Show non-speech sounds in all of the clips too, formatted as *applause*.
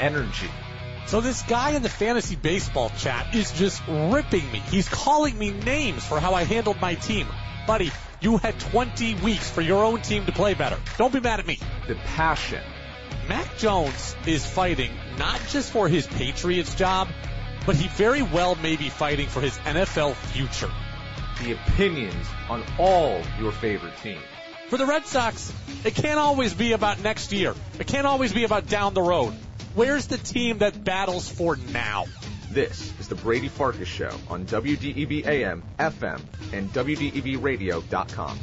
energy. So this guy in the fantasy baseball chat is just ripping me. He's calling me names for how I handled my team. Buddy, you had 20 weeks for your own team to play better. Don't be mad at me. The passion. Mac Jones is fighting not just for his Patriots job, but he very well may be fighting for his NFL future. The opinions on all your favorite teams. For the Red Sox, it can't always be about next year. It can't always be about down the road. Where's the team that battles for now? This is the Brady Farkas Show on WDEV AM, FM, and WDEVradio.com.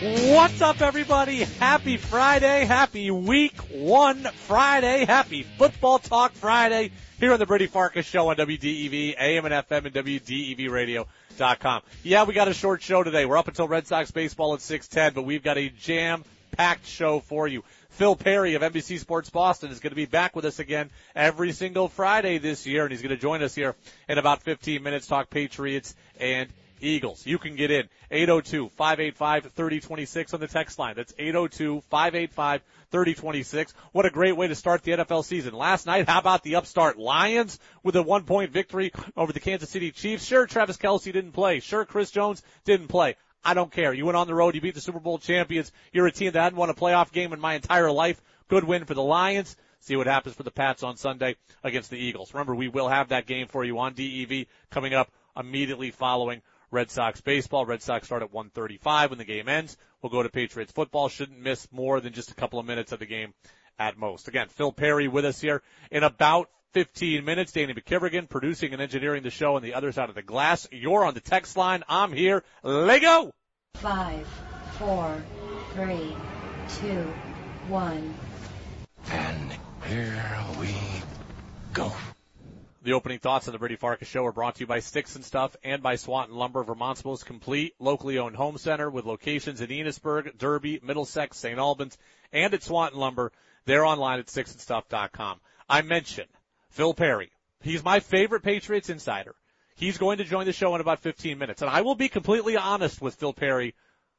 What's up, everybody? Happy Friday. Happy week one Friday. Happy football talk Friday here on the Brady Farkas Show on WDEV, AM and FM, and WDEVradio.com. Yeah, we got a short show today. We're up until Red Sox baseball at 610, but we've got a jam packed show for you. Phil Perry of NBC Sports Boston is going to be back with us again every single Friday this year, and he's going to join us here in about 15 minutes, talk Patriots and Eagles. You can get in 802-585-3026 on the text line. That's 802-585-3026. What a great way to start the NFL season. Last night, how about the upstart Lions with a one point victory over the Kansas City Chiefs? Sure, Travis Kelce didn't play. Sure, Chris Jones didn't play. I don't care. You went on the road, you beat the Super Bowl champions. You're a team that hadn't won a playoff game in my entire life. Good win for the Lions. See what happens for the Pats on Sunday against the Eagles. Remember, we will have that game for you on DEV coming up immediately following Red Sox baseball. Red Sox start at 1:35 when the game ends. We'll go to Patriots football. Shouldn't miss more than just a couple of minutes of the game at most. Again, Phil Perry with us here in about 15 minutes. Danny McKivergan producing and engineering the show on the other side of the glass. You're on the text line. I'm here. Lego. Five, four, three, two, one. And here we go. The opening thoughts on the Brady Farkas Show are brought to you by Sticks and Stuff and by Swanton Lumber, Vermont's most complete locally owned home center with locations in Enosburg, Derby, Middlesex, St. Albans, and at Swanton Lumber. They're online at sticksandstuff.com. I mentioned Phil Perry. He's my favorite Patriots insider. He's going to join the show in about 15 minutes, and I will be completely honest with Phil Perry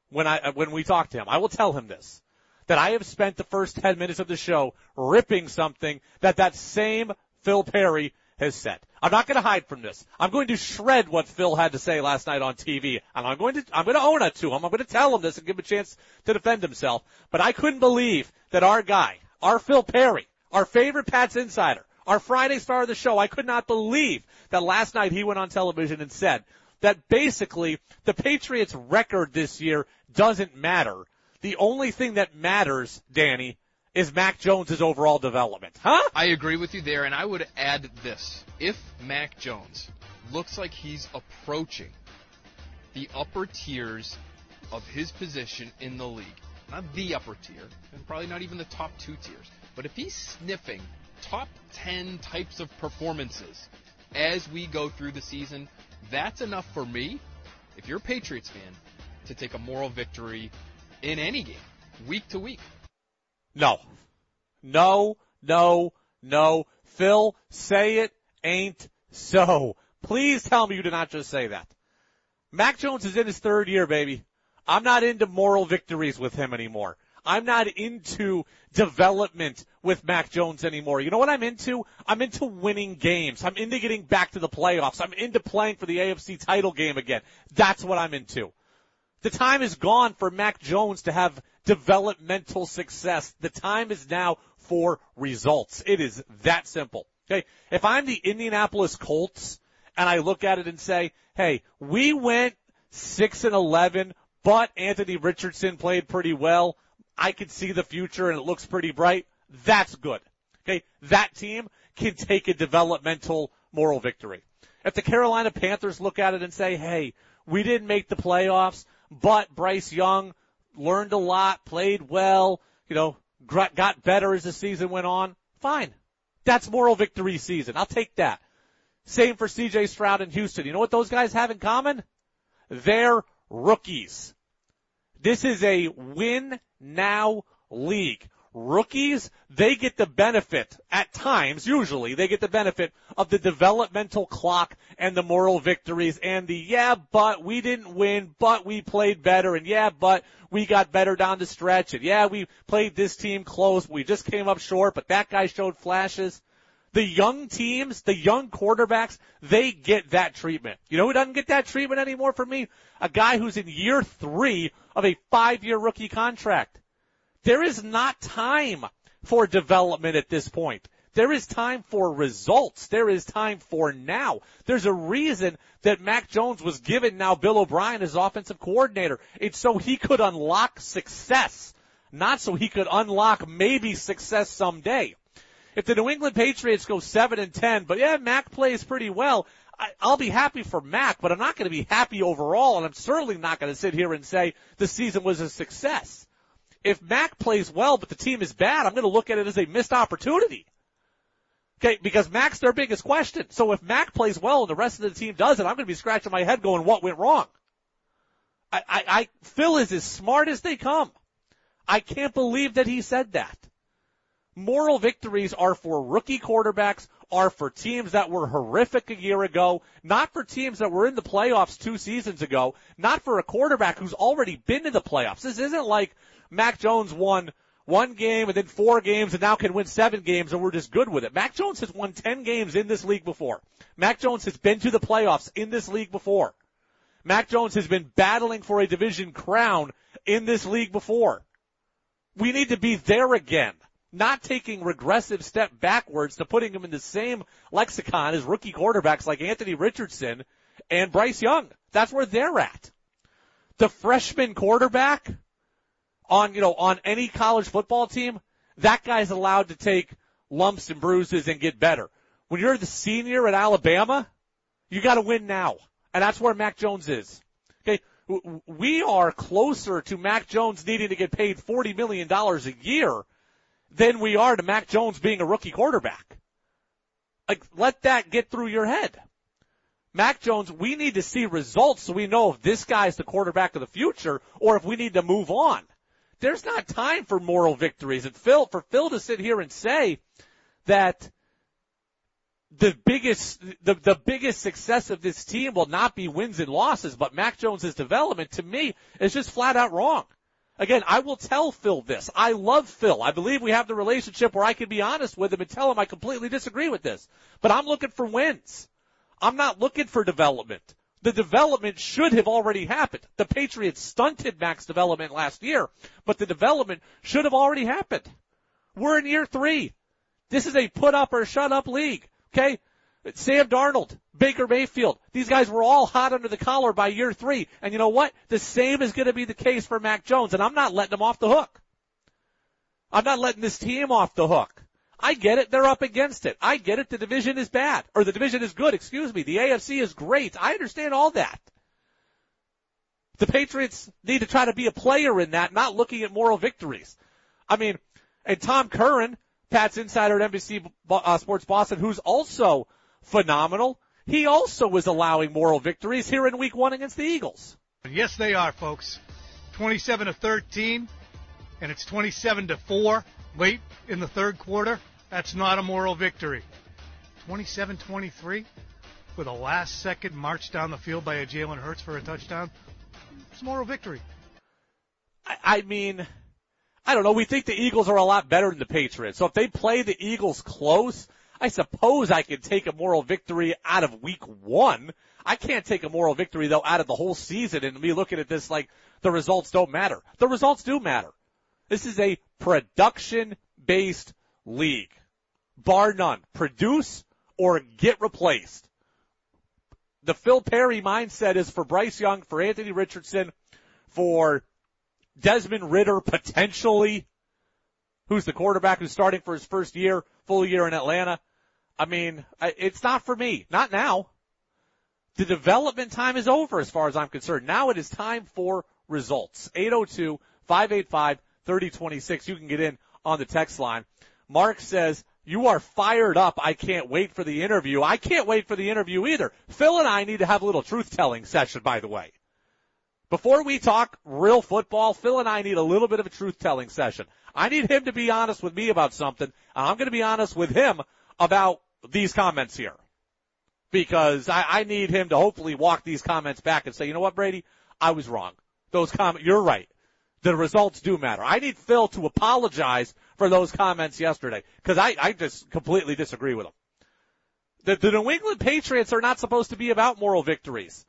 when I when we talk to him. I will tell him this that I have spent the first 10 minutes of the show ripping something that that same Phil Perry has said. I'm not going to hide from this. I'm going to shred what Phil had to say last night on TV, and I'm going to I'm going to own it to him. I'm going to tell him this and give him a chance to defend himself. But I couldn't believe that our guy, our Phil Perry, our favorite Pats insider, our Friday star of the show, I could not believe that last night he went on television and said that basically the Patriots record this year doesn't matter. The only thing that matters, Danny, is Mac Jones' overall development. Huh? I agree with you there, and I would add this. If Mac Jones looks like he's approaching the upper tiers of his position in the league, not the upper tier, and probably not even the top two tiers, but if he's sniffing top 10 types of performances as we go through the season, that's enough for me, if you're a Patriots fan, to take a moral victory in any game, week to week. No. No, no, no. Phil, say it ain't so. Please tell me you did not just say that. Mac Jones is in his third year, baby. I'm not into moral victories with him anymore. I'm not into development with Mac Jones anymore. You know what I'm into? I'm into winning games. I'm into getting back to the playoffs. I'm into playing for the AFC title game again. That's what I'm into. The time is gone for Mac Jones to have developmental success. The time is now for results. It is that simple. Okay. If I'm the Indianapolis Colts and I look at it and say, hey, we went 6 and 11, but Anthony Richardson played pretty well. I can see the future and it looks pretty bright. That's good. Okay. That team can take a developmental moral victory. If the Carolina Panthers look at it and say, hey, we didn't make the playoffs, but Bryce Young learned a lot, played well, you know, got better as the season went on. Fine. That's moral victory season. I'll take that. Same for CJ Stroud in Houston. You know what those guys have in common? They're rookies. This is a win now league. rookies, they get the benefit, at times, usually, they get the benefit of the developmental clock and the moral victories and the, yeah, but we didn't win, but we played better, and yeah, but we got better down the stretch, and yeah, we played this team close, we just came up short, but that guy showed flashes. The young teams, the young quarterbacks, they get that treatment. You know who doesn't get that treatment anymore for me? A guy who's in year three of a five year rookie contract. There is not time for development at this point. There is time for results. There is time for now. There's a reason that Mac Jones was given now Bill O'Brien as offensive coordinator. It's so he could unlock success, not so he could unlock maybe success someday. If the New England Patriots go seven and ten, but yeah, Mac plays pretty well. I, I'll be happy for Mac, but I'm not going to be happy overall, and I'm certainly not going to sit here and say the season was a success. If Mac plays well, but the team is bad, I'm going to look at it as a missed opportunity. Okay, because Mac's their biggest question. So if Mac plays well and the rest of the team doesn't, I'm going to be scratching my head going, what went wrong? I, I, I, Phil is as smart as they come. I can't believe that he said that moral victories are for rookie quarterbacks, are for teams that were horrific a year ago, not for teams that were in the playoffs two seasons ago, not for a quarterback who's already been to the playoffs. This isn't like Mac Jones won one game and then four games and now can win seven games and we're just good with it. Mac Jones has won 10 games in this league before. Mac Jones has been to the playoffs in this league before. Mac Jones has been battling for a division crown in this league before. We need to be there again not taking regressive step backwards to putting him in the same lexicon as rookie quarterbacks like Anthony Richardson and Bryce Young. That's where they're at. The freshman quarterback on, you know, on any college football team, that guy's allowed to take lumps and bruises and get better. When you're the senior at Alabama, you gotta win now. And that's where Mac Jones is. Okay. We are closer to Mac Jones needing to get paid $40 million a year than we are to Mac Jones being a rookie quarterback. Like, let that get through your head. Mac Jones, we need to see results so we know if this guy's the quarterback of the future or if we need to move on. There's not time for moral victories. And Phil, for Phil to sit here and say that the biggest, the, the biggest success of this team will not be wins and losses, but Mac Jones' development to me is just flat out wrong. Again, I will tell Phil this. I love Phil. I believe we have the relationship where I can be honest with him and tell him I completely disagree with this. But I'm looking for wins. I'm not looking for development. The development should have already happened. The Patriots stunted Max development last year, but the development should have already happened. We're in year three. This is a put up or shut up league. Okay? Sam Darnold, Baker Mayfield, these guys were all hot under the collar by year three. And you know what? The same is going to be the case for Mac Jones, and I'm not letting him off the hook. I'm not letting this team off the hook. I get it. They're up against it. I get it. The division is bad. Or the division is good. Excuse me. The AFC is great. I understand all that. The Patriots need to try to be a player in that, not looking at moral victories. I mean, and Tom Curran, Pat's insider at NBC uh, Sports Boston, who's also phenomenal. He also was allowing moral victories here in week one against the Eagles. Yes, they are, folks. 27 to 13, and it's 27 to 4 late in the third quarter. That's not a moral victory. 27 23 with a last second march down the field by a Jalen Hurts for a touchdown. It's a moral victory. I, I mean, I don't know. We think the Eagles are a lot better than the Patriots. So if they play the Eagles close, I suppose I could take a moral victory out of week one. I can't take a moral victory though out of the whole season and me looking at this like the results don't matter. The results do matter. This is a production based league. Bar none. Produce or get replaced. The Phil Perry mindset is for Bryce Young, for Anthony Richardson, for Desmond Ridder potentially, who's the quarterback who's starting for his first year, full year in Atlanta. I mean, it's not for me. Not now. The development time is over as far as I'm concerned. Now it is time for results. 802-585-3026. You can get in on the text line. Mark says, you are fired up. I can't wait for the interview. I can't wait for the interview either. Phil and I need to have a little truth telling session, by the way. Before we talk real football, Phil and I need a little bit of a truth telling session. I need him to be honest with me about something, I'm going to be honest with him about these comments here. Because I, I need him to hopefully walk these comments back and say, you know what, Brady? I was wrong. Those comments, you're right. The results do matter. I need Phil to apologize for those comments yesterday, because I, I just completely disagree with him. The, the New England Patriots are not supposed to be about moral victories.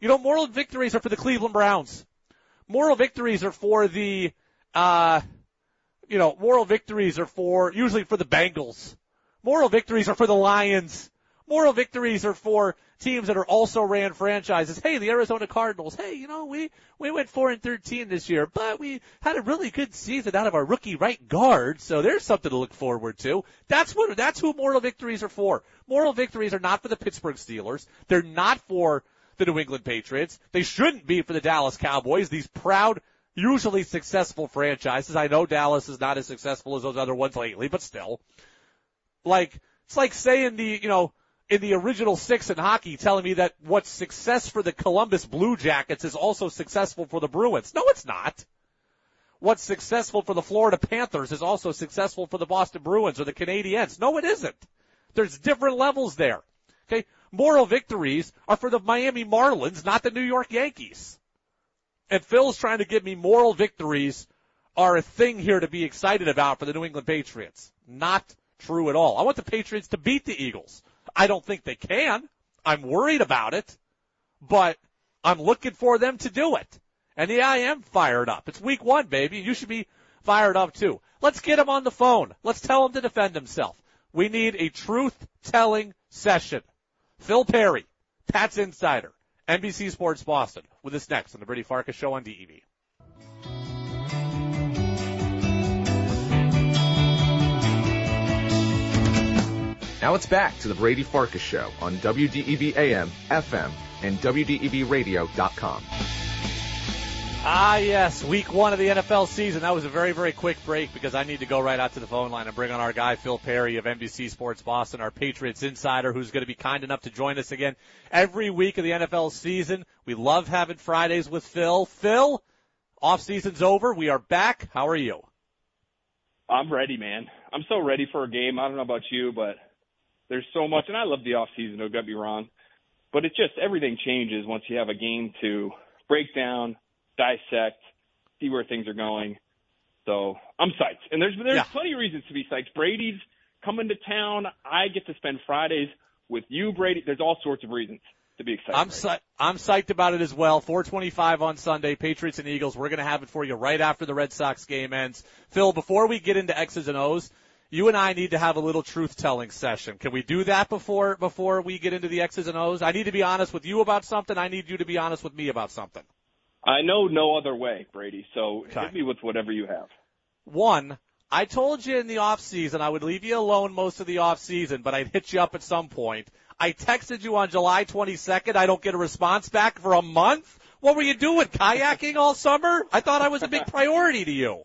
You know, moral victories are for the Cleveland Browns. Moral victories are for the, uh, you know, moral victories are for, usually for the Bengals. Moral victories are for the Lions. Moral victories are for teams that are also ran franchises. Hey, the Arizona Cardinals. Hey, you know, we, we went 4 and 13 this year, but we had a really good season out of our rookie right guard, so there's something to look forward to. That's what, that's who moral victories are for. Moral victories are not for the Pittsburgh Steelers. They're not for the New England Patriots. They shouldn't be for the Dallas Cowboys, these proud, usually successful franchises. I know Dallas is not as successful as those other ones lately, but still. Like, it's like saying the, you know, in the original six in hockey telling me that what's success for the Columbus Blue Jackets is also successful for the Bruins. No, it's not. What's successful for the Florida Panthers is also successful for the Boston Bruins or the Canadiens. No, it isn't. There's different levels there. Okay. Moral victories are for the Miami Marlins, not the New York Yankees. And Phil's trying to give me moral victories are a thing here to be excited about for the New England Patriots. Not true at all. I want the Patriots to beat the Eagles. I don't think they can. I'm worried about it, but I'm looking for them to do it. And yeah, I am fired up. It's week one, baby. You should be fired up too. Let's get him on the phone. Let's tell him to defend himself. We need a truth telling session. Phil Perry, Pat's Insider, NBC Sports Boston, with us next on the Brady Farkas Show on DEV. Now it's back to the Brady Farkas Show on WDEV AM, FM, and WDEVradio.com. Ah, yes, week one of the NFL season. That was a very, very quick break because I need to go right out to the phone line and bring on our guy, Phil Perry of NBC Sports Boston, our Patriots insider, who's going to be kind enough to join us again every week of the NFL season. We love having Fridays with Phil. Phil, off season's over. We are back. How are you? I'm ready, man. I'm so ready for a game. I don't know about you, but there's so much, and I love the off season. Don't get me wrong, but it's just everything changes once you have a game to break down, dissect, see where things are going. So I'm psyched, and there's there's Yeah. plenty of reasons to be psyched. Brady's coming to town. I get to spend Fridays with you, Brady. There's all sorts of reasons to be excited. I'm right I'm psyched about it as well. 425 on Sunday, Patriots and Eagles. We're going to have it for you right after the Red Sox game ends. Phil, before we get into X's and O's, you and I need to have a little truth telling session. Can we do that before before we get into the X's and O's? I need to be honest with you about something. I need you to be honest with me about something. I know no other way, Brady. So Okay. hit me with whatever you have. One, I told you in the off season I would leave you alone most of the off season, but I'd hit you up at some point. I texted you on July 22nd. I don't get a response back for a month. What were you doing? Kayaking all summer? I thought I was a big priority to you.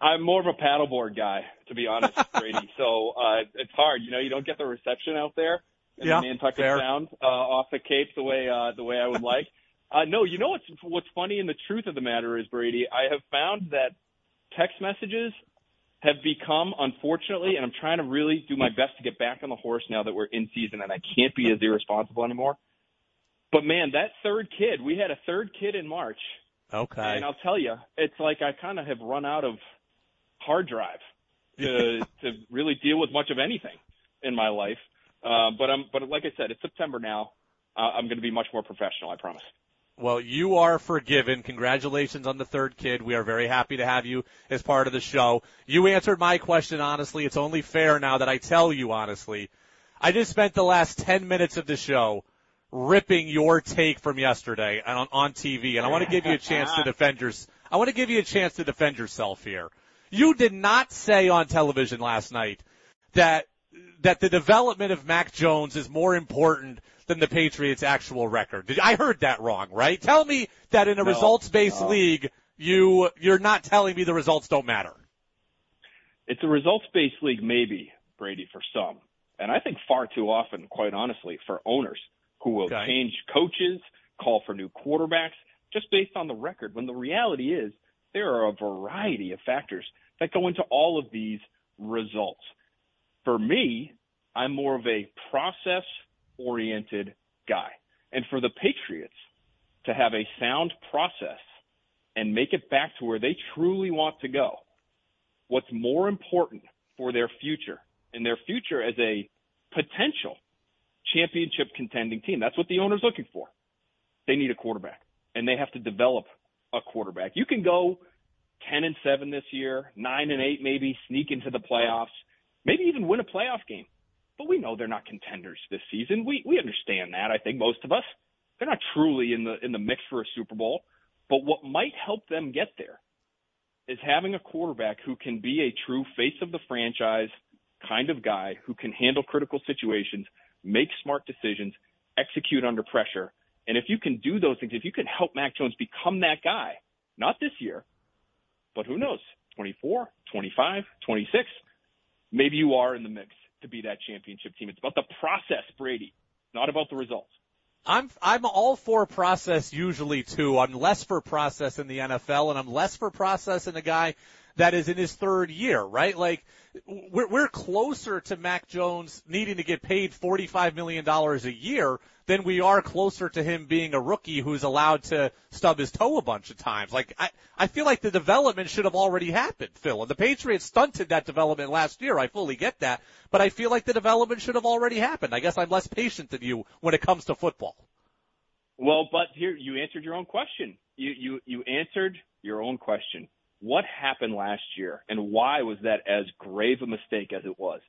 I'm more of a paddleboard guy, to be honest, Brady. *laughs* So uh, it's hard. You know, you don't get the reception out there in Yeah, the Nantucket fair. Sound uh, off the Cape the way uh, the way I would like. Uh, no, you know what's what's funny, and the truth of the matter is, Brady, I have found that text messages have become, unfortunately, and I'm trying to really do my best to get back on the horse now that we're in season, and I can't be as irresponsible anymore. But man, that third kid, we had a third kid in March. Okay. And I'll tell you, it's like I kind of have run out of hard drive to *laughs* to really deal with much of anything in my life. Uh, but I'm but like I said, it's September now. Uh, I'm going to be much more professional. I promise. Well, you are forgiven. Congratulations on the third kid. We are very happy to have you as part of the show. You answered my question honestly. It's only fair now that I tell you honestly. I just spent the last 10 minutes of the show ripping your take from yesterday on, on TV, and I want to give you a chance to *laughs* defend your, I want to give you a chance to defend yourself here. You did not say on television last night that that the development of Mac Jones is more important than the Patriots' actual record. Did, I heard that wrong, right? Tell me that in a No, results-based no. league, you you're not telling me the results don't matter. It's a results-based league, maybe Brady for some, and I think far too often, quite honestly, for owners who will Okay. change coaches, call for new quarterbacks. just based on the record, when the reality is there are a variety of factors that go into all of these results. For me, I'm more of a process oriented guy. And for the Patriots to have a sound process and make it back to where they truly want to go, what's more important for their future and their future as a potential championship contending team. That's what the owner's looking for. They need a quarterback and they have to develop a quarterback. You can go 10 and 7 this year, 9 and 8 maybe, sneak into the playoffs, maybe even win a playoff game. But we know they're not contenders this season. We we understand that. I think most of us. They're not truly in the in the mix for a Super Bowl. But what might help them get there is having a quarterback who can be a true face of the franchise kind of guy who can handle critical situations, make smart decisions, execute under pressure. And if you can do those things, if you can help Mac Jones become that guy, not this year, but who knows, 24, 25, 26, maybe you are in the mix to be that championship team. It's about the process, Brady, not about the results. I'm I'm all for process usually too. I'm less for process in the NFL, and I'm less for process in a guy that is in his third year, right? Like we're we're closer to Mac Jones needing to get paid forty five million dollars a year than we are closer to him being a rookie who's allowed to stub his toe a bunch of times. Like I I feel like the development should have already happened, Phil. And the Patriots stunted that development last year. I fully get that, but I feel like the development should have already happened. I guess I'm less patient than you when it comes to football. Well, but here you answered your own question. You you you answered your own question what happened last year and why was that as grave a mistake as it was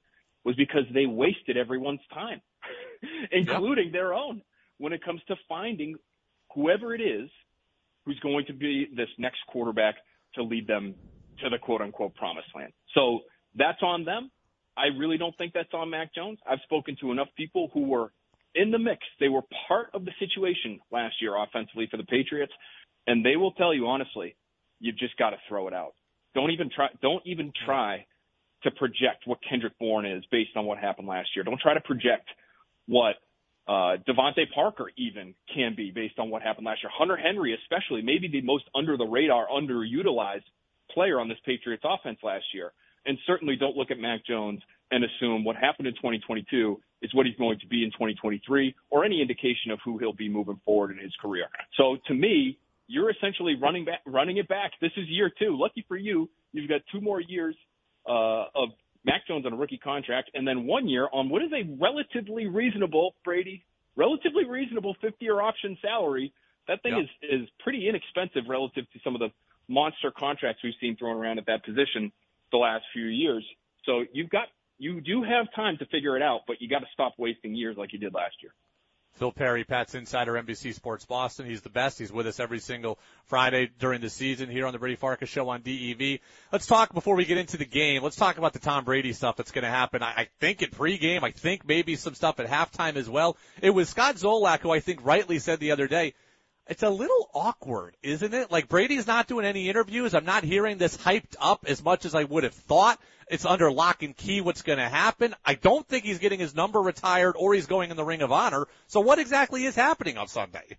was because they wasted everyone's time, *laughs* including yep. their own, when it comes to finding whoever it is who's going to be this next quarterback to lead them to the quote unquote promised land. So that's on them. I really don't think that's on Mac Jones. I've spoken to enough people who were in the mix. They were part of the situation last year offensively for the Patriots. And they will tell you honestly, you've just got to throw it out. Don't even try. Don't even try to project what Kendrick Bourne is based on what happened last year. Don't try to project what uh, DeVante Parker even can be based on what happened last year. Hunter Henry, especially, maybe the most under the radar, underutilized player on this Patriots offense last year. And certainly don't look at Mac Jones and assume what happened in 2022 is what he's going to be in 2023 or any indication of who he'll be moving forward in his career. So to me, you're essentially running back, running it back. This is year two. Lucky for you, you've got two more years uh, of Mac Jones on a rookie contract, and then one year on what is a relatively reasonable Brady, relatively reasonable 50-year option salary. That thing is is pretty inexpensive relative to some of the monster contracts we've seen thrown around at that position the last few years. So you've got you do have time to figure it out, but you got to stop wasting years like you did last year. Phil Perry, Pat's Insider, NBC Sports Boston. He's the best. He's with us every single Friday during the season here on the Brady Farkas Show on DEV. Let's talk before we get into the game. Let's talk about the Tom Brady stuff that's going to happen. I, I think at pregame. I think maybe some stuff at halftime as well. It was Scott Zolak who I think rightly said the other day, it's a little awkward, isn't it? Like Brady's not doing any interviews. I'm not hearing this hyped up as much as I would have thought. It's under lock and key what's going to happen. I don't think he's getting his number retired or he's going in the Ring of Honor. So what exactly is happening on Sunday?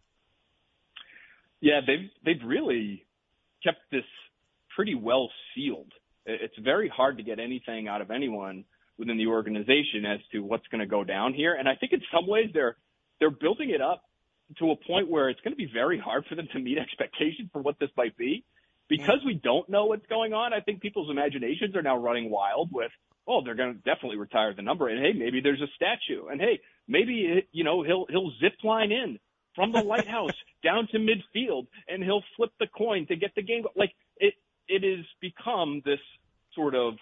Yeah, they've they've really kept this pretty well sealed. It's very hard to get anything out of anyone within the organization as to what's going to go down here. And I think in some ways they're they're building it up to a point where it's going to be very hard for them to meet *laughs* expectations for what this might be. Because we don't know what's going on, I think people's imaginations are now running wild with, oh, they're going to definitely retire the number. And hey, maybe there's a statue. And hey, maybe, you know, he'll, he'll zip line in from the lighthouse *laughs* down to midfield and he'll flip the coin to get the game. Like it, it has become this sort of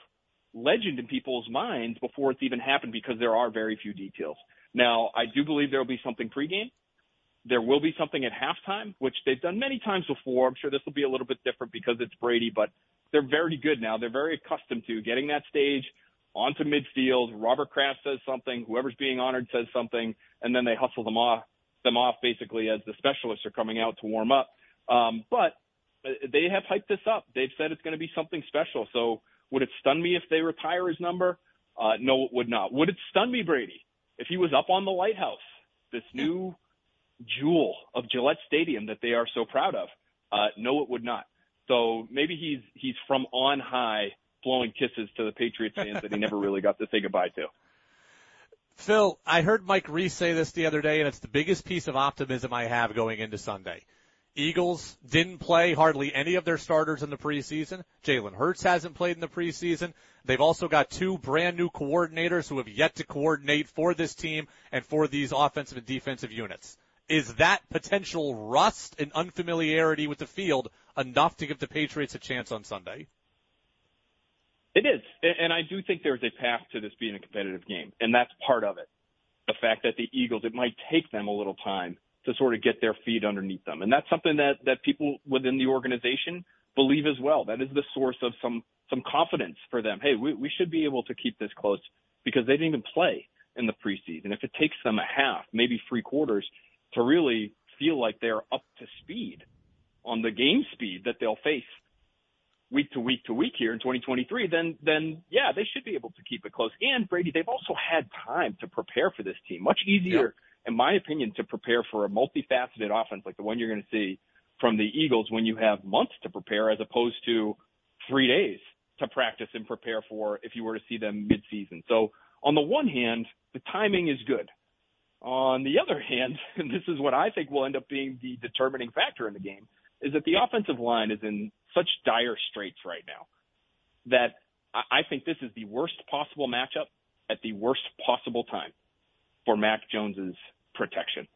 legend in people's minds before it's even happened because there are very few details. Now, I do believe there will be something pregame. There will be something at halftime, which they've done many times before. I'm sure this will be a little bit different because it's Brady, but they're very good now. They're very accustomed to getting that stage onto midfield. Robert Kraft says something, whoever's being honored says something, and then they hustle them off them off basically as the specialists are coming out to warm up. Um, but they have hyped this up. They've said it's going to be something special. So would it stun me if they retire his number? Uh, no, it would not. Would it stun me, Brady, if he was up on the lighthouse, this new jewel of Gillette Stadium that they are so proud of? Uh, no, it would not. So maybe he's he's from on high, blowing kisses to the Patriots fans that he never really got to say goodbye to. Phil, I heard Mike Reiss say this the other day, and it's the biggest piece of optimism I have going into Sunday. Eagles didn't play hardly any of their starters in the preseason. Jalen Hurts hasn't played in the preseason. They've also got two brand new coordinators who have yet to coordinate for this team and for these offensive and defensive units. Is that potential rust and unfamiliarity with the field enough to give the Patriots a chance on Sunday? It is. And I do think there's a path to this being a competitive game. And that's part of it. The fact that the Eagles, it might take them a little time to sort of get their feet underneath them. And that's something that, that people within the organization believe as well. That is the source of some, some confidence for them. Hey, we, we should be able to keep this close because they didn't even play in the preseason. If it takes them a half, maybe three quarters to really feel like they're up to speed on the game speed that they'll face week to week to week here in 2023, then then yeah, they should be able to keep it close. And Brady, they've also had time to prepare for this team. Much easier, yep. in my opinion, to prepare for a multifaceted offense like the one you're going to see from the Eagles when you have months to prepare as opposed to three days to practice and prepare for if you were to see them midseason. So on the one hand, the timing is good. On the other *laughs* hand, and this is what I think will end up being the determining factor in the game, is that the offensive line is in such dire straits right now that I think this is the worst possible matchup at the worst possible time for Mac Jones's protection.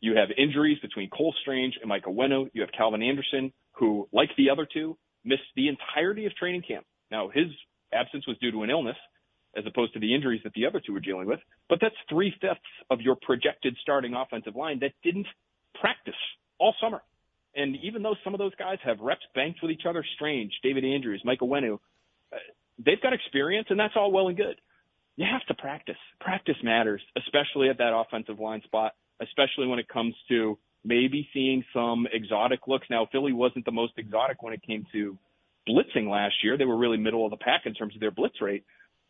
You have injuries between Cole Strange and Mike Onwenu. You have Calvin Anderson, who, like the other two, missed the entirety of training camp. Now, his absence was due to an illness, as opposed to the injuries that the other two were dealing with. But that's three fifths of your projected starting offensive line that didn't practice all summer. And even though some of those guys have reps banked with each other, Strange, David Andrews, Mike Onwenu, uh, they've got experience, and that's all well and good. You have to practice. Practice matters, especially at that offensive line spot, especially when it comes to maybe seeing some exotic looks. Now, Philly wasn't the most exotic when it came to blitzing last year. They were really middle of the pack in terms of their blitz rate,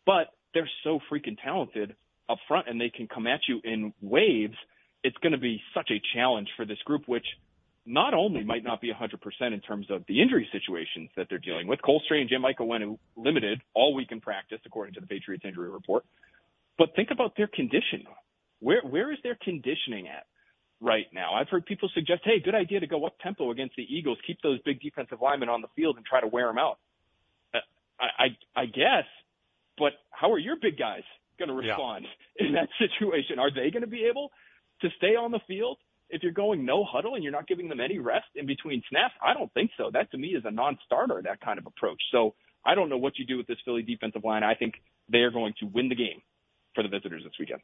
but they're so freaking talented up front and they can come at you in waves. It's going to be such a challenge for this group, which – not only might not be 100% in terms of the injury situations that they're dealing with, Cole Strange and Mike Onwenu limited all week in practice, according to the Patriots injury report. But think about their condition. Where where is their conditioning at right now? I've heard people suggest, hey, good idea to go up tempo against the Eagles, keep those big defensive linemen on the field and try to wear them out. Uh, I I, I guess, but how are your big guys going to respond yeah. *laughs* in that situation? Are they going to be able to stay on the field? if you're going no huddle and you're not giving them any rest in between snaps, I don't think so. That to me is a non-starter, that kind of approach. So I don't know what you do with this Philly defensive line. I think they are going to win the game for the visitors this weekend.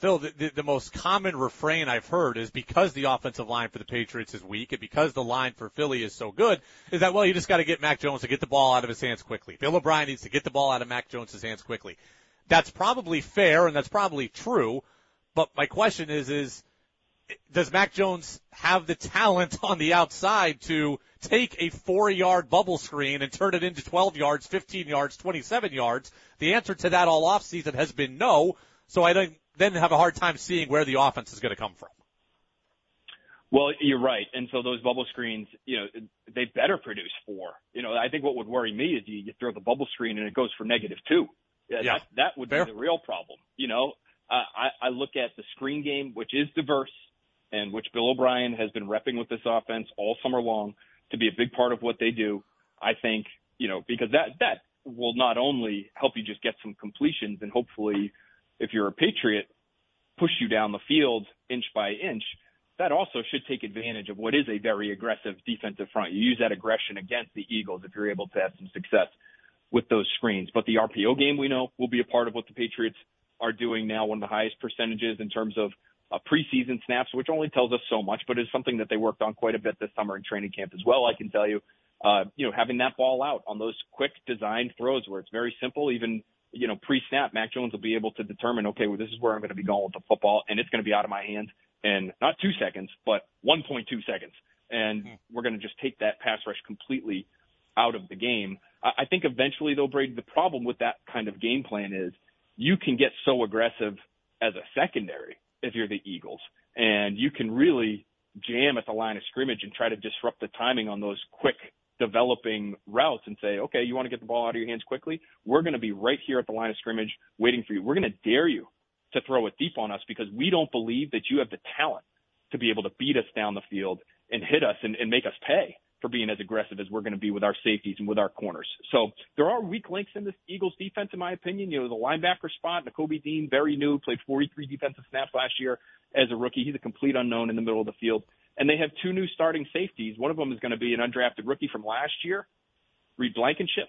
Phil, the, the, the, most common refrain I've heard is because the offensive line for the Patriots is weak and because the line for Philly is so good, is that, well, you just got to get Mac Jones to get the ball out of his hands quickly. Bill O'Brien needs to get the ball out of Mac Jones' hands quickly. That's probably fair and that's probably true, but my question is, is does Mac Jones have the talent on the outside to take a four yard bubble screen and turn it into 12 yards, 15 yards, 27 yards? The answer to that all offseason has been no. So I then have a hard time seeing where the offense is going to come from. Well, you're right. And so those bubble screens, you know, they better produce four. You know, I think what would worry me is you, you throw the bubble screen and it goes for negative two. Yeah, yeah. That, that would Fair. be the real problem. You know, uh, I, I look at the screen game, which is diverse and which Bill O'Brien has been repping with this offense all summer long to be a big part of what they do. I think, you know, because that, that will not only help you just get some completions and hopefully if you're a Patriot, push you down the field inch by inch. That also should take advantage of what is a very aggressive defensive front. You use that aggression against the Eagles if you're able to have some success with those screens. But the RPO game we know will be a part of what the Patriots are doing now, one of the highest percentages in terms of uh, preseason snaps, which only tells us so much, but is something that they worked on quite a bit this summer in training camp as well. I can tell you, uh, you know, having that ball out on those quick design throws where it's very simple, even, you know, pre-snap, Mac Jones will be able to determine, okay, well, this is where I'm going to be going with the football and it's going to be out of my hands in not two seconds, but 1.2 seconds. And hmm. we're going to just take that pass rush completely out of the game. I think eventually though, Brady, the problem with that kind of game plan is you can get so aggressive as a secondary if you're the Eagles. and you can really jam at the line of scrimmage and try to disrupt the timing on those quick developing routes and say, okay, you want to get the ball out of your hands quickly? We're going to be right here at the line of scrimmage waiting for you. We're going to dare you to throw it deep on us because we don't believe that you have the talent to be able to beat us down the field and hit us and, and make us pay for being as aggressive as we're going to be with our safeties and with our corners. So there are weak links in this Eagles defense, in my opinion. You know, the linebacker spot, Nakobe Dean, very new, played 43 defensive snaps last year as a rookie. He's a complete unknown in the middle of the field. And they have two new starting safeties. One of them is going to be an undrafted rookie from last year, Reed Blankenship.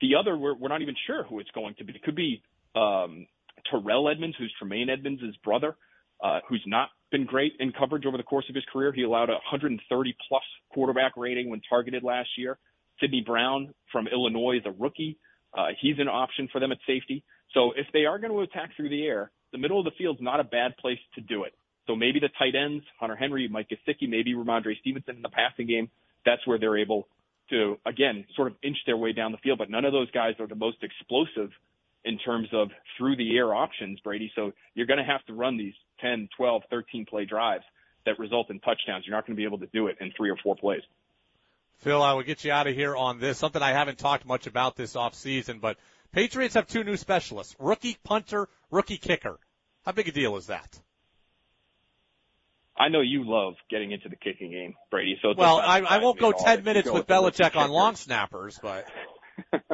The other, we're, we're not even sure who it's going to be. It could be um, Terrell Edmunds, who's Tremaine Edmunds' brother, uh, who's not been great in coverage over the course of his career. He allowed a 130 plus quarterback rating when targeted last year. Sydney Brown from Illinois is a rookie. Uh, he's an option for them at safety. So if they are going to attack through the air, the middle of the field's not a bad place to do it. So maybe the tight ends, Hunter Henry, Mike Gesicki, maybe Rhamondre Stevenson in the passing game. That's where they're able to, again, sort of inch their way down the field. But none of those guys are the most explosive in terms of through the air options, Brady. So you're going to have to run these 10, 12, 13 play drives that result in touchdowns. You're not going to be able to do it in three or four plays. Phil, I will get you out of here on this. Something I haven't talked much about this off season, but Patriots have two new specialists, rookie punter, rookie kicker. How big a deal is that? I know you love getting into the kicking game, Brady. So well, I, I won't go ten minutes with, with Belichick on long snappers, but *laughs*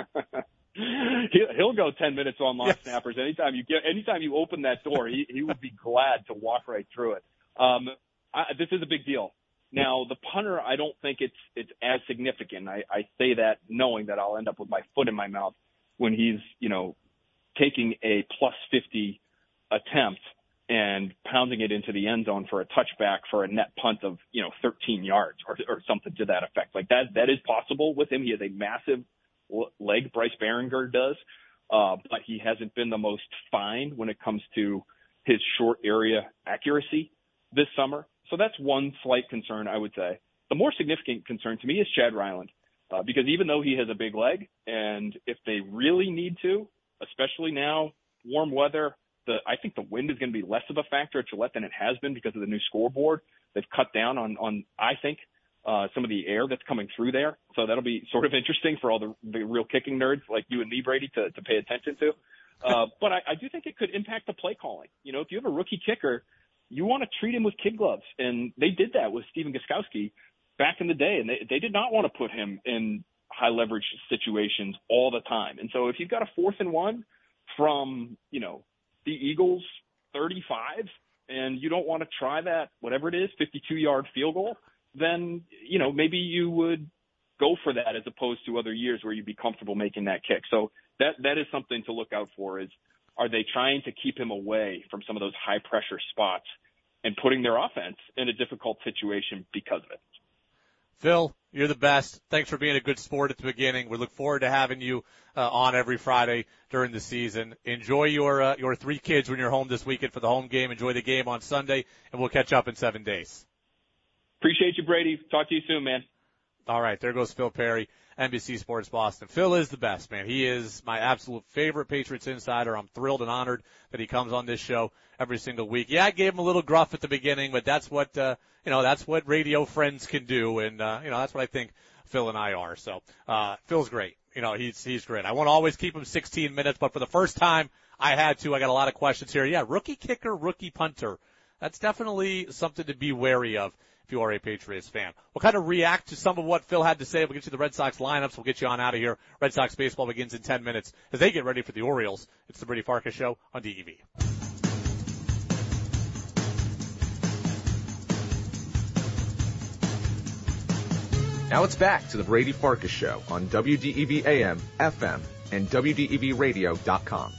he'll, go 10 minutes on long yes. snappers. Anytime you get, anytime you open that door, he, he would be glad to walk right through it. Um, I, this is a big deal. Now, the punter, I don't think it's, it's as significant. I, I say that knowing that I'll end up with my foot in my mouth when he's, you know, taking a plus 50 attempt and pounding it into the end zone for a touchback for a net punt of, you know, 13 yards or, or something to that effect. Like that, that is possible with him. He has a massive leg Bryce Baringer does, uh, but he hasn't been the most fine when it comes to his short area accuracy this summer. So that's one slight concern, I would say. The more significant concern to me is Chad Ryland, uh, because even though he has a big leg, and if they really need to, especially now, warm weather, the I think the wind is going to be less of a factor at Gillette than it has been because of the new scoreboard. They've cut down on on I think uh, some of the air that's coming through there. So that'll be sort of *laughs* interesting for all the, the real kicking nerds like you and me, Brady, to, to pay attention to. Uh, *laughs* but I, I do think it could impact the play calling. You know, if you have a rookie kicker, you want to treat him with kid gloves. And they did that with Stephen Gostkowski back in the day. And they, they did not want to put him in high leverage situations all the time. And so if you've got a fourth and one from, you know, the Eagles 35 and you don't want to try that, whatever it is, 52 yard field goal, then, you know, maybe you would go for that as opposed to other years where you'd be comfortable making that kick. So that, that is something to look out for is, are they trying to keep him away from some of those high pressure spots and putting their offense in a difficult situation because of it? Phil, you're the best. Thanks for being a good sport at the beginning. We look forward to having you uh, on every Friday during the season. Enjoy your uh, your three kids when you're home this weekend for the home game. Enjoy the game on Sunday, and we'll catch up in seven days. Appreciate you, Brady. Talk to you soon, man. All right, there goes Phil Perry, NBC Sports Boston. Phil is the best, man. He is my absolute favorite Patriots insider. I'm thrilled and honored that he comes on this show every single week. Yeah, I gave him a little gruff at the beginning, but that's what uh, you know. That's what radio friends can do, and uh, you know that's what I think Phil and I are. So uh, Phil's great. You know, he's he's great. I won't always keep him 16 minutes, but for the first time I had to. I got a lot of questions here. Yeah, rookie kicker, rookie punter. That's definitely something to be wary of if you are a Patriots fan. We'll kind of react to some of what Phil had to say. We'll get you the Red Sox lineups. We'll get you on out of here. Red Sox baseball begins in 10 minutes as they get ready for the Orioles. It's the Brady Farkas Show on DEV. Now it's back to the Brady Farkas Show on WDEV AM, FM, and WDEVradio.com.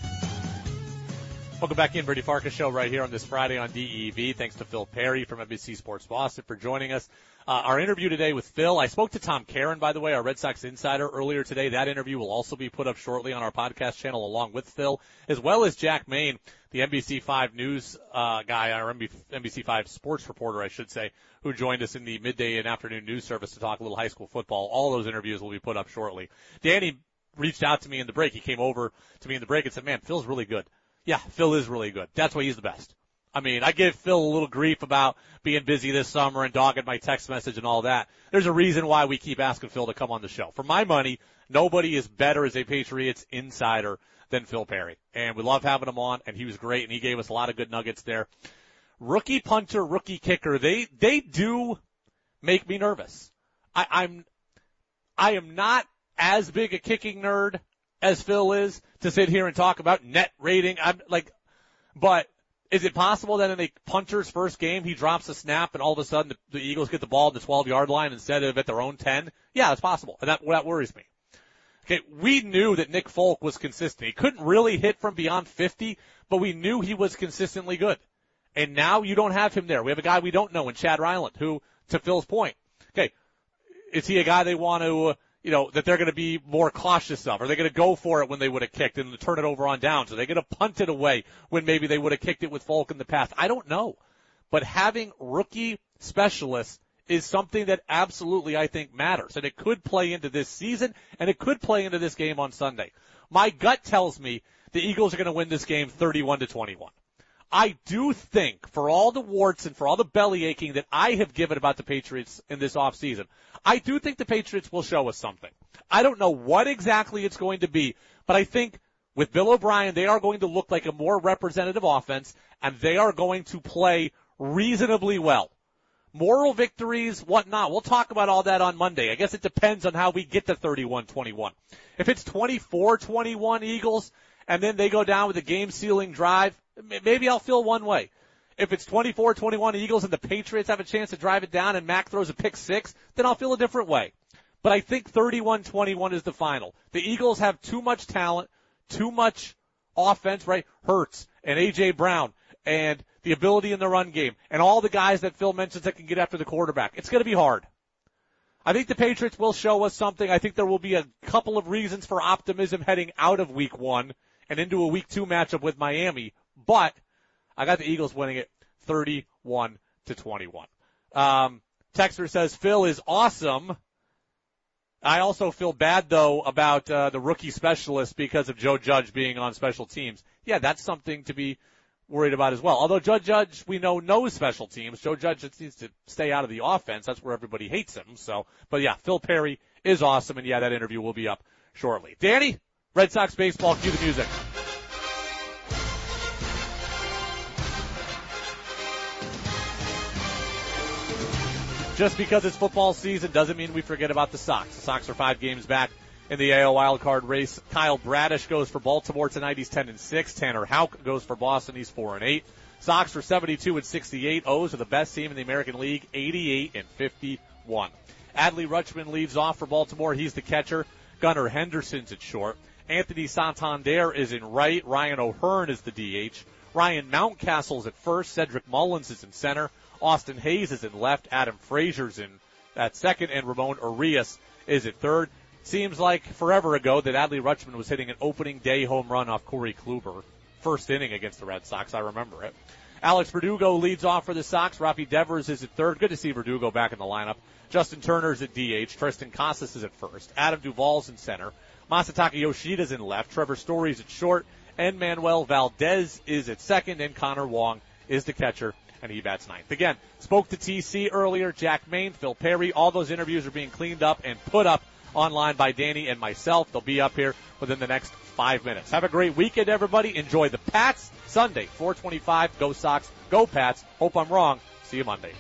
Welcome back in, Brady Farkas show right here on this Friday on DEV. Thanks to Phil Perry from NBC Sports Boston for joining us. Uh, our interview today with Phil, I spoke to Tom Caron, by the way, our Red Sox insider earlier today. That interview will also be put up shortly on our podcast channel along with Phil, as well as Jack Main, the NBC5 news, uh, guy, our NBC5 sports reporter, I should say, who joined us in the midday and afternoon news service to talk a little high school football. All those interviews will be put up shortly. Danny reached out to me in the break. He came over to me in the break and said, man, Phil's really good. Yeah, Phil is really good. That's why he's the best. I mean, I give Phil a little grief about being busy this summer and dogging my text message and all that. There's a reason why we keep asking Phil to come on the show. For my money, nobody is better as a Patriots insider than Phil Perry. And we love having him on and he was great and he gave us a lot of good nuggets there. Rookie punter, rookie kicker, they, they do make me nervous. I, I'm, I am not as big a kicking nerd as Phil is to sit here and talk about net rating. I'm like, but is it possible that in a punter's first game he drops a snap and all of a sudden the, the Eagles get the ball at the 12 yard line instead of at their own 10? Yeah, it's possible. And that, that worries me. Okay, we knew that Nick Folk was consistent. He couldn't really hit from beyond 50, but we knew he was consistently good. And now you don't have him there. We have a guy we don't know in Chad Ryland, who, to Phil's point, okay, is he a guy they want to, you know, that they're going to be more cautious of? Are they going to go for it when they would have kicked and turn it over on downs? Are they going to punt it away when maybe they would have kicked it with Folk in the past? I don't know. But having rookie specialists is something that absolutely I think matters. And it could play into this season and it could play into this game on Sunday. My gut tells me the Eagles are going to win this game 31 to 21. I do think for all the warts and for all the belly aching that I have given about the Patriots in this offseason, I do think the Patriots will show us something. I don't know what exactly it's going to be, but I think with Bill O'Brien, they are going to look like a more representative offense and they are going to play reasonably well. Moral victories, whatnot. We'll talk about all that on Monday. I guess it depends on how we get to 31-21. If it's 24-21 Eagles and then they go down with a game sealing drive, maybe I'll feel one way. If it's 24-21 Eagles and the Patriots have a chance to drive it down and Mac throws a pick six, then I'll feel a different way. But I think 31-21 is the final. The Eagles have too much talent, too much offense, right? Hurts and AJ Brown and the ability in the run game and all the guys that Phil mentions that can get after the quarterback. It's going to be hard. I think the Patriots will show us something. I think there will be a couple of reasons for optimism heading out of week one and into a week two matchup with Miami, but I got the Eagles winning it 31 to 21. Um, Texter says Phil is awesome. I also feel bad though about uh, the rookie specialist because of Joe Judge being on special teams. Yeah, that's something to be worried about as well. Although Joe Judge, we know knows special teams. Joe Judge just needs to stay out of the offense. That's where everybody hates him. So, but yeah, Phil Perry is awesome, and yeah, that interview will be up shortly. Danny, Red Sox baseball, cue the music. Just because it's football season doesn't mean we forget about the Sox. The Sox are five games back in the AL wild card race. Kyle Bradish goes for Baltimore tonight. He's 10 and 6. Tanner Houck goes for Boston. He's 4 and 8. Sox are 72 and 68. O's are the best team in the American League, 88 and 51. Adley Rutschman leads off for Baltimore. He's the catcher. Gunnar Henderson's at short. Anthony Santander is in right. Ryan O'Hearn is the DH. Ryan Mountcastle's at first. Cedric Mullins is in center. Austin Hays is in left. Adam Frazier's in at second, and Ramon Urias is at third. Seems like forever ago that Adley Rutschman was hitting an opening day home run off Corey Kluber. First inning against the Red Sox, I remember it. Alex Verdugo leads off for the Sox. Rafi Devers is at third. Good to see Verdugo back in the lineup. Justin Turner's at DH. Triston Casas is at first. Adam Duvall's in center. Masataka Yoshida in left. Trevor Story's at short. And Manuel Valdez is at second. And Connor Wong is the catcher and he bats ninth. Again, spoke to TC earlier, Jack Main, Phil Perry. All those interviews are being cleaned up and put up online by Danny and myself. They'll be up here within the next five minutes. Have a great weekend, everybody. Enjoy the Pats Sunday, 425. Go Sox. Go Pats. Hope I'm wrong. See you Monday.